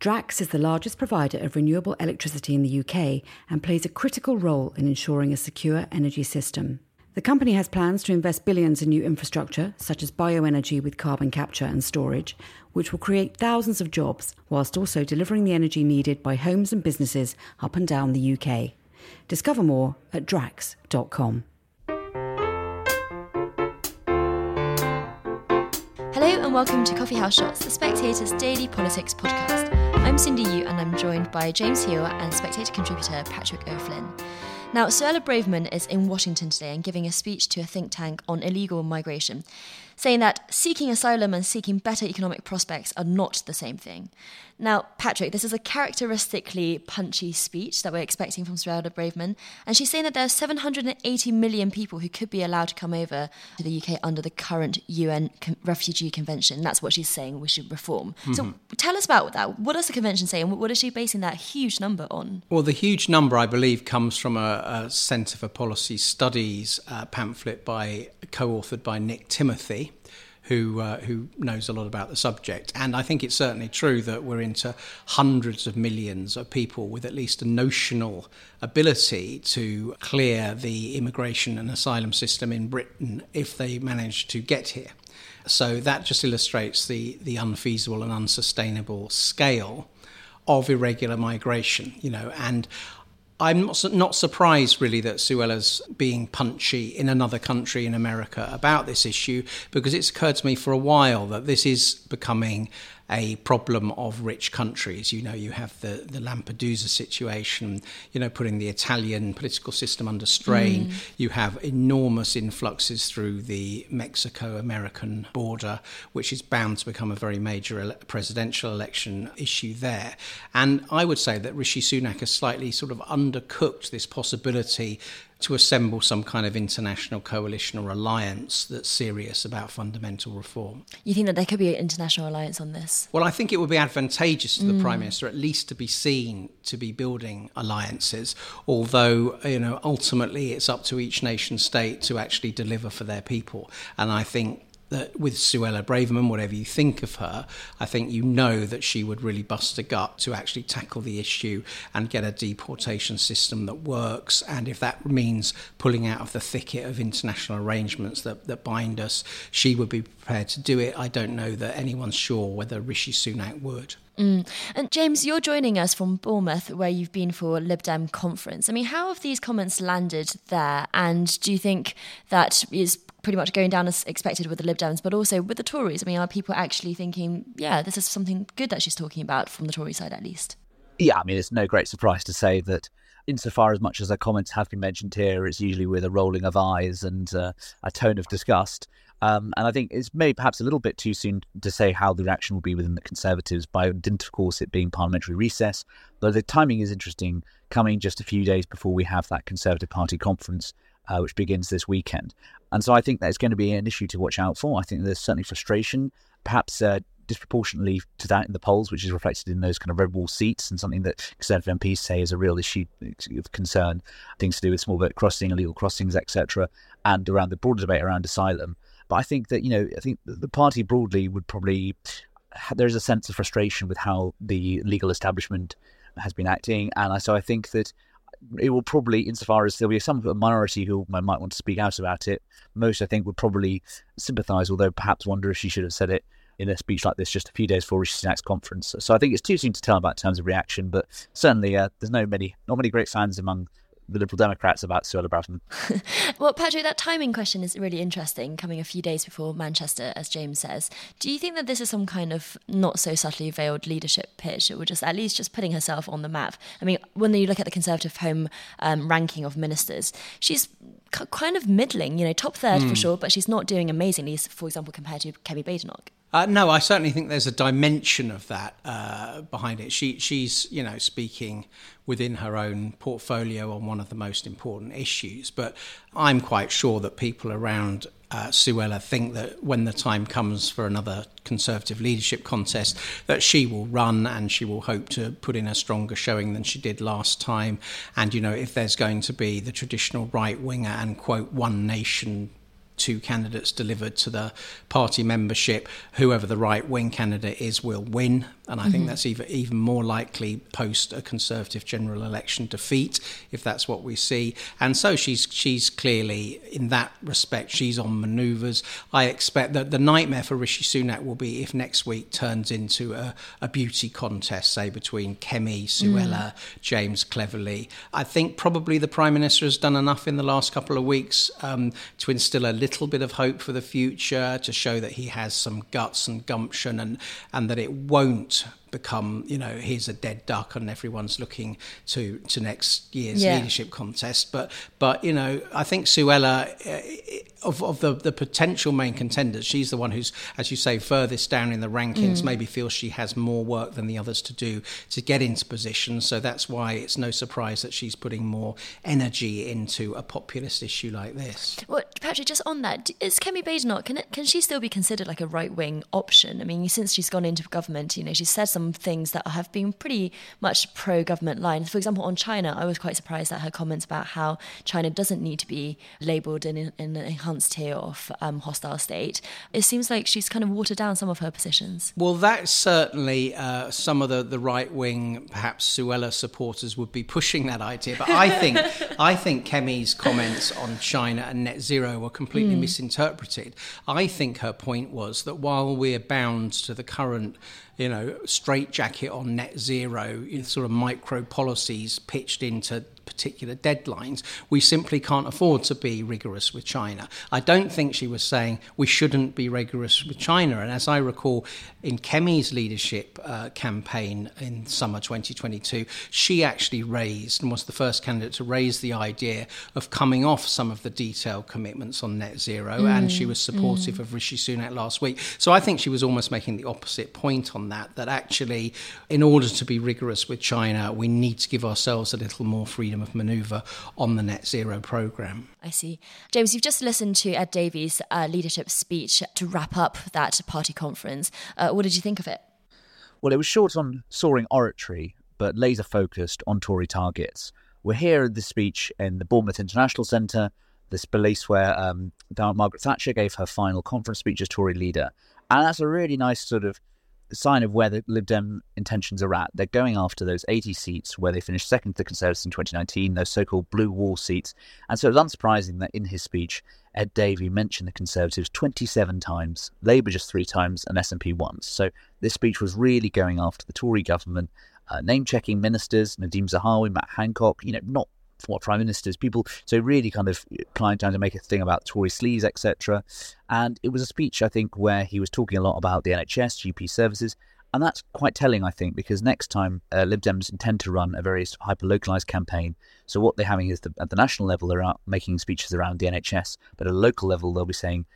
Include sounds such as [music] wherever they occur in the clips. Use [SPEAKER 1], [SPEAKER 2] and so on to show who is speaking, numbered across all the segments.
[SPEAKER 1] Drax is the largest provider of renewable electricity in the UK and plays a critical role in ensuring a secure energy system. The company has plans to invest billions in new infrastructure, such as bioenergy with carbon capture and storage, which will create thousands of jobs, whilst also delivering the energy needed by homes and businesses up and down the UK. Discover more at drax.com.
[SPEAKER 2] Hello and welcome to Coffee House Shots, the Spectator's daily politics podcast. I'm Cindy Yu and I'm joined by James Heale and Spectator contributor Patrick O'Flynn. Now, Suella Braverman is in Washington today and giving a speech to a think tank on illegal migration, saying that seeking asylum and seeking better economic prospects are not the same thing. Now, Patrick, this is a characteristically punchy speech that we're expecting from Suella Braverman, and she's saying that there are 780 million people who could be allowed to come over to the UK under the current UN Refugee Convention. That's what she's saying we should reform. Mm-hmm. So tell us about that. What does the convention say, and what is she basing that huge number on?
[SPEAKER 3] Well, the huge number, I believe, comes from a, a Centre for Policy Studies uh, pamphlet by co-authored by Nick Timothy who uh, who knows a lot about the subject. And I think it's certainly true that we're into hundreds of millions of people with at least a notional ability to clear the immigration and asylum system in Britain if they manage to get here. So that just illustrates the the unfeasible and unsustainable scale of irregular migration, you know, and I'm not, not surprised really that Suella's being punchy in another country in America about this issue because it's occurred to me for a while that this is becoming a problem of rich countries. You know, you have the, the Lampedusa situation, you know, putting the Italian political system under strain. Mm. You have enormous influxes through the Mexico American border, which is bound to become a very major ele- presidential election issue there. And I would say that Rishi Sunak has slightly sort of undercooked this possibility to assemble some kind of international coalition or alliance that's serious about fundamental reform.
[SPEAKER 2] You think that there could be an international alliance on this?
[SPEAKER 3] Well, I think it would be advantageous to the mm. Prime Minister at least to be seen to be building alliances, although, you know, ultimately it's up to each nation state to actually deliver for their people. And I think that with Suella Braverman, whatever you think of her, I think you know that she would really bust a gut to actually tackle the issue and get a deportation system that works. And if that means pulling out of the thicket of international arrangements that, that bind us, she would be prepared to do it. I don't know that anyone's sure whether Rishi Sunak would.
[SPEAKER 2] Mm. And James, you're joining us from Bournemouth, where you've been for Lib Dem conference. I mean, how have these comments landed there? And do you think that is pretty much going down as expected with the Lib Dems, but also with the Tories? I mean, are people actually thinking, yeah, this is something good that she's talking about from the Tory side at least?
[SPEAKER 4] Yeah, I mean, it's no great surprise to say that insofar as much as her comments have been mentioned here, it's usually with a rolling of eyes and uh, a tone of disgust. Um, and I think it's maybe perhaps a little bit too soon to say how the reaction will be within the Conservatives, by dint, of course, it being parliamentary recess. But the timing is interesting, coming just a few days before we have that Conservative Party conference uh, which begins this weekend. And so I think that's going to be an issue to watch out for. I think there's certainly frustration, perhaps uh, disproportionately to that in the polls, which is reflected in those kind of red wall seats and something that Conservative MPs say is a real issue of concern, things to do with small boat crossing, illegal crossings, etc., and around the broader debate around asylum. But I think that, you know, I think the party broadly would probably, there is a sense of frustration with how the legal establishment has been acting. And so I think that it will probably, insofar as there'll be some minority who might want to speak out about it, most I think would probably sympathise, although perhaps wonder if she should have said it in a speech like this just a few days before Rishi Sunak's conference. So I think it's too soon to tell about terms of reaction, but certainly uh, there's no many, not many great fans among the Liberal Democrats about Suella Braverman. [laughs]
[SPEAKER 2] well, Patrick, that timing question is really interesting, coming a few days before Manchester, as James says. Do you think that this is some kind of not so subtly veiled leadership pitch, or just at least just putting herself on the map? I mean, when you look at the Conservative Home um, ranking of ministers, she's kind of middling, you know, top third mm. for hmm. sure, but she's not doing amazingly, for example, compared to Kemi Badenoch.
[SPEAKER 3] Uh, no, I certainly think there's a dimension of that uh, behind it. She, she's, you know, speaking within her own portfolio on one of the most important issues. But I'm quite sure that people around uh, Suella think that when the time comes for another Conservative leadership contest, that she will run and she will hope to put in a stronger showing than she did last time. And, you know, if there's going to be the traditional right winger and, quote, one nation two candidates delivered to the party membership, whoever the right wing candidate is will win. And I mm-hmm. think that's even even more likely post a Conservative general election defeat, if that's what we see. And so she's she's clearly in that respect she's on manoeuvres. I expect that the nightmare for Rishi Sunak will be if next week turns into a, a beauty contest, say between Kemi, Suella, mm. James Cleverly. I think probably the Prime Minister has done enough in the last couple of weeks um, to instill a little bit of hope for the future, to show that he has some guts and gumption and, and that it won't become, you know, here's a dead duck and everyone's looking to, to next year's yeah. leadership contest. But, but, you know, I think Suella, uh, of, of the, the potential main contenders, she's the one who's, as you say, furthest down in the rankings, mm. maybe feels she has more work than the others to do to get into position. So that's why it's no surprise that she's putting more energy into a populist issue like this.
[SPEAKER 2] Well, Patrick, just on that, is Kemi Badenoch, can, it, can she still be considered like a right wing option? I mean, since she's gone into government, you know, she's said some things that have been pretty much pro government lines. For example, on China, I was quite surprised at her comments about how China doesn't need to be labelled in, in, in enhanced tier of um, hostile state. It seems like she's kind of watered down some of her positions.
[SPEAKER 3] Well, that's certainly uh, some of the, the right wing, perhaps Suella supporters would be pushing that idea. But I think [laughs] I think Kemi's comments on China and net zero were completely mm. misinterpreted. I think her point was that while we're bound to the current you know, straitjacket on net zero, sort of micro policies pitched into particular deadlines. We simply can't afford to be rigorous with China. I don't think she was saying we shouldn't be rigorous with China. And as I recall, in Kemi's leadership uh, campaign in summer 2022, she actually raised and was the first candidate to raise the idea of coming off some of the detailed commitments on net zero. Mm, and she was supportive mm. of Rishi Sunak last week. So I think she was almost making the opposite point on that, that actually, in order to be rigorous with China, we need to give ourselves a little more freedom freedom of manoeuvre on the net zero programme.
[SPEAKER 2] I see. James, you've just listened to Ed Davey's uh, leadership speech to wrap up that party conference. Uh, what did you think of it?
[SPEAKER 4] Well, it was short on soaring oratory, but laser focused on Tory targets. We're here at this speech in the Bournemouth International Centre, this place where um, Margaret Thatcher gave her final conference speech as Tory leader. And that's a really nice sort of sign of where the Lib Dem intentions are at. They're going after those 80 seats where they finished second to the Conservatives in 2019, those so called blue wall seats. And so it's unsurprising that in his speech, Ed Davey mentioned the Conservatives 27 times, Labour just three times, and SNP once. So this speech was really going after the Tory government, uh, name checking ministers, Nadhim Zahawi, Matt Hancock, you know, not former prime ministers, people. So really kind of trying to make a thing about Tory sleaze, etc. And it was a speech, I think, where he was talking a lot about the NHS, GP services. And that's quite telling, I think, because next time uh, Lib Dems intend to run a very hyper localised campaign. So what they're having is the, at the national level, they're out making speeches around the NHS, but at a local level, they'll be saying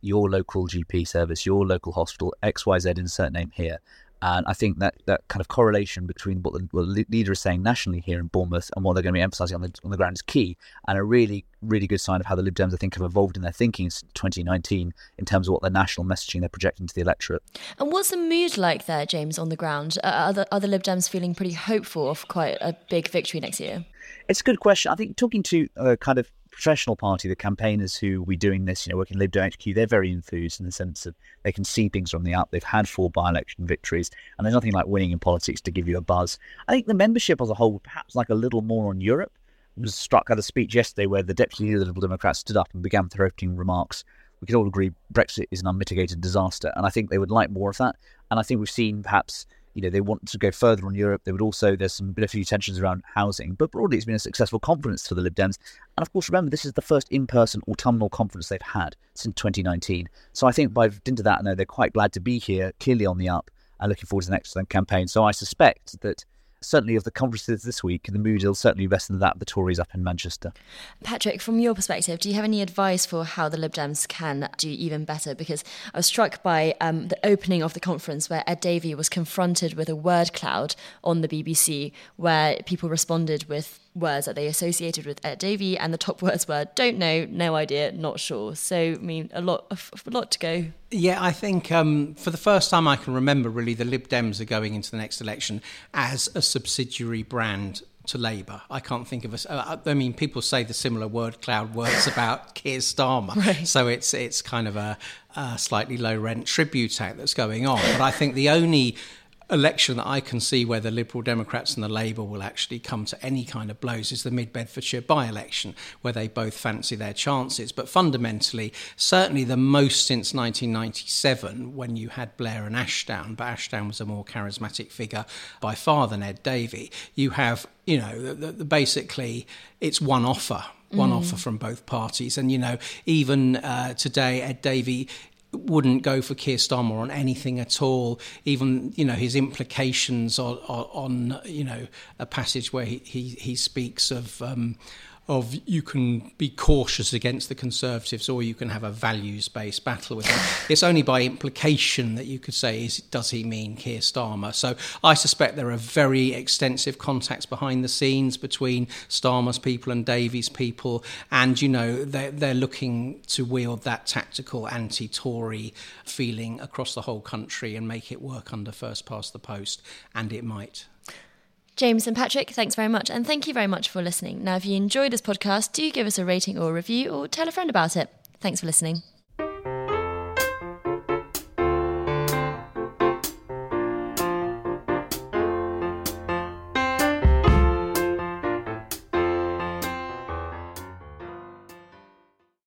[SPEAKER 4] your local GP service, your local hospital, XYZ insert name here. And I think that, that kind of correlation between what the, what the, leader is saying nationally here in Bournemouth and what they're going to be emphasising on the, on the ground is key, and a really, really good sign of how the Lib Dems, I think, have evolved in their thinking since 2019 in terms of what their national messaging they're projecting to the electorate.
[SPEAKER 2] And what's the mood like there, James, on the ground? Are, the, are the Lib Dems feeling pretty hopeful of quite a big victory next year?
[SPEAKER 4] It's a good question. I think talking to uh, kind of professional party, the campaigners who we doing this, you know, working Lib Dem HQ, they're very enthused in the sense that they can see things from the up. They've had four by-election victories, and there's nothing like winning in politics to give you a buzz. I think the membership as a whole, perhaps like a little more on Europe, I was struck at a speech yesterday where the deputy leader of the Liberal Democrats stood up and began opening remarks. We could all agree Brexit is an unmitigated disaster, and I think they would like more of that. And I think we've seen perhaps you know, they want to go further on Europe. They would also, there's some bit of few tensions around housing, but broadly it's been a successful conference for the Lib Dems. And of course, remember, this is the first in person autumnal conference they've had since 2019. So I think by dint of that, no, they're quite glad to be here, clearly on the up, and looking forward to the next campaign. So I suspect that certainly of the conferences this week, the mood will certainly better than that the Tories up in Manchester.
[SPEAKER 2] Patrick, from your perspective, do you have any advice for how the Lib Dems can do even better? Because I was struck by um, the opening of the conference where Ed Davey was confronted with a word cloud on the BBC, where people responded with words that they associated with Ed Davey, and the top [laughs] words were "don't know, no idea, not sure." So, I mean, a lot, a lot to go.
[SPEAKER 3] Yeah, I think um, for the first time I can remember, really, the Lib Dems are going into the next election as a subsidiary brand to Labour. I can't think of a. Uh, I mean, people say the similar word cloud words about [laughs] Keir Starmer, right. so it's it's kind of a, a slightly low rent tribute act that's going on. But I think the only election that I can see where the Liberal Democrats and the Labour will actually come to any kind of blows is the Mid Bedfordshire by election, where they both fancy their chances. But fundamentally, certainly the most since 1997, when you had Blair and Ashdown, but Ashdown was a more charismatic figure by far than Ed Davey, you have, you know, the, the, the basically it's one offer one mm. offer from both parties. And, you know, even uh, today, Ed Davey wouldn't go for Keir Starmer on anything at all. Even you know his implications on, on, you know a passage where he he, he speaks of. Um, of you can be cautious against the Conservatives or you can have a values based battle with them. it's only by implication that you could say, is, does he mean Keir Starmer? So I suspect there are very extensive contacts behind the scenes between Starmer's people and Davey's people. And, you know, they're, they're looking to wield that tactical anti Tory feeling across the whole country and make it work under first past the post. And it might.
[SPEAKER 2] James and Patrick, thanks very much. And thank you very much for listening. Now, if you enjoyed this podcast, do give us a rating or a review or tell a friend about it. Thanks for listening.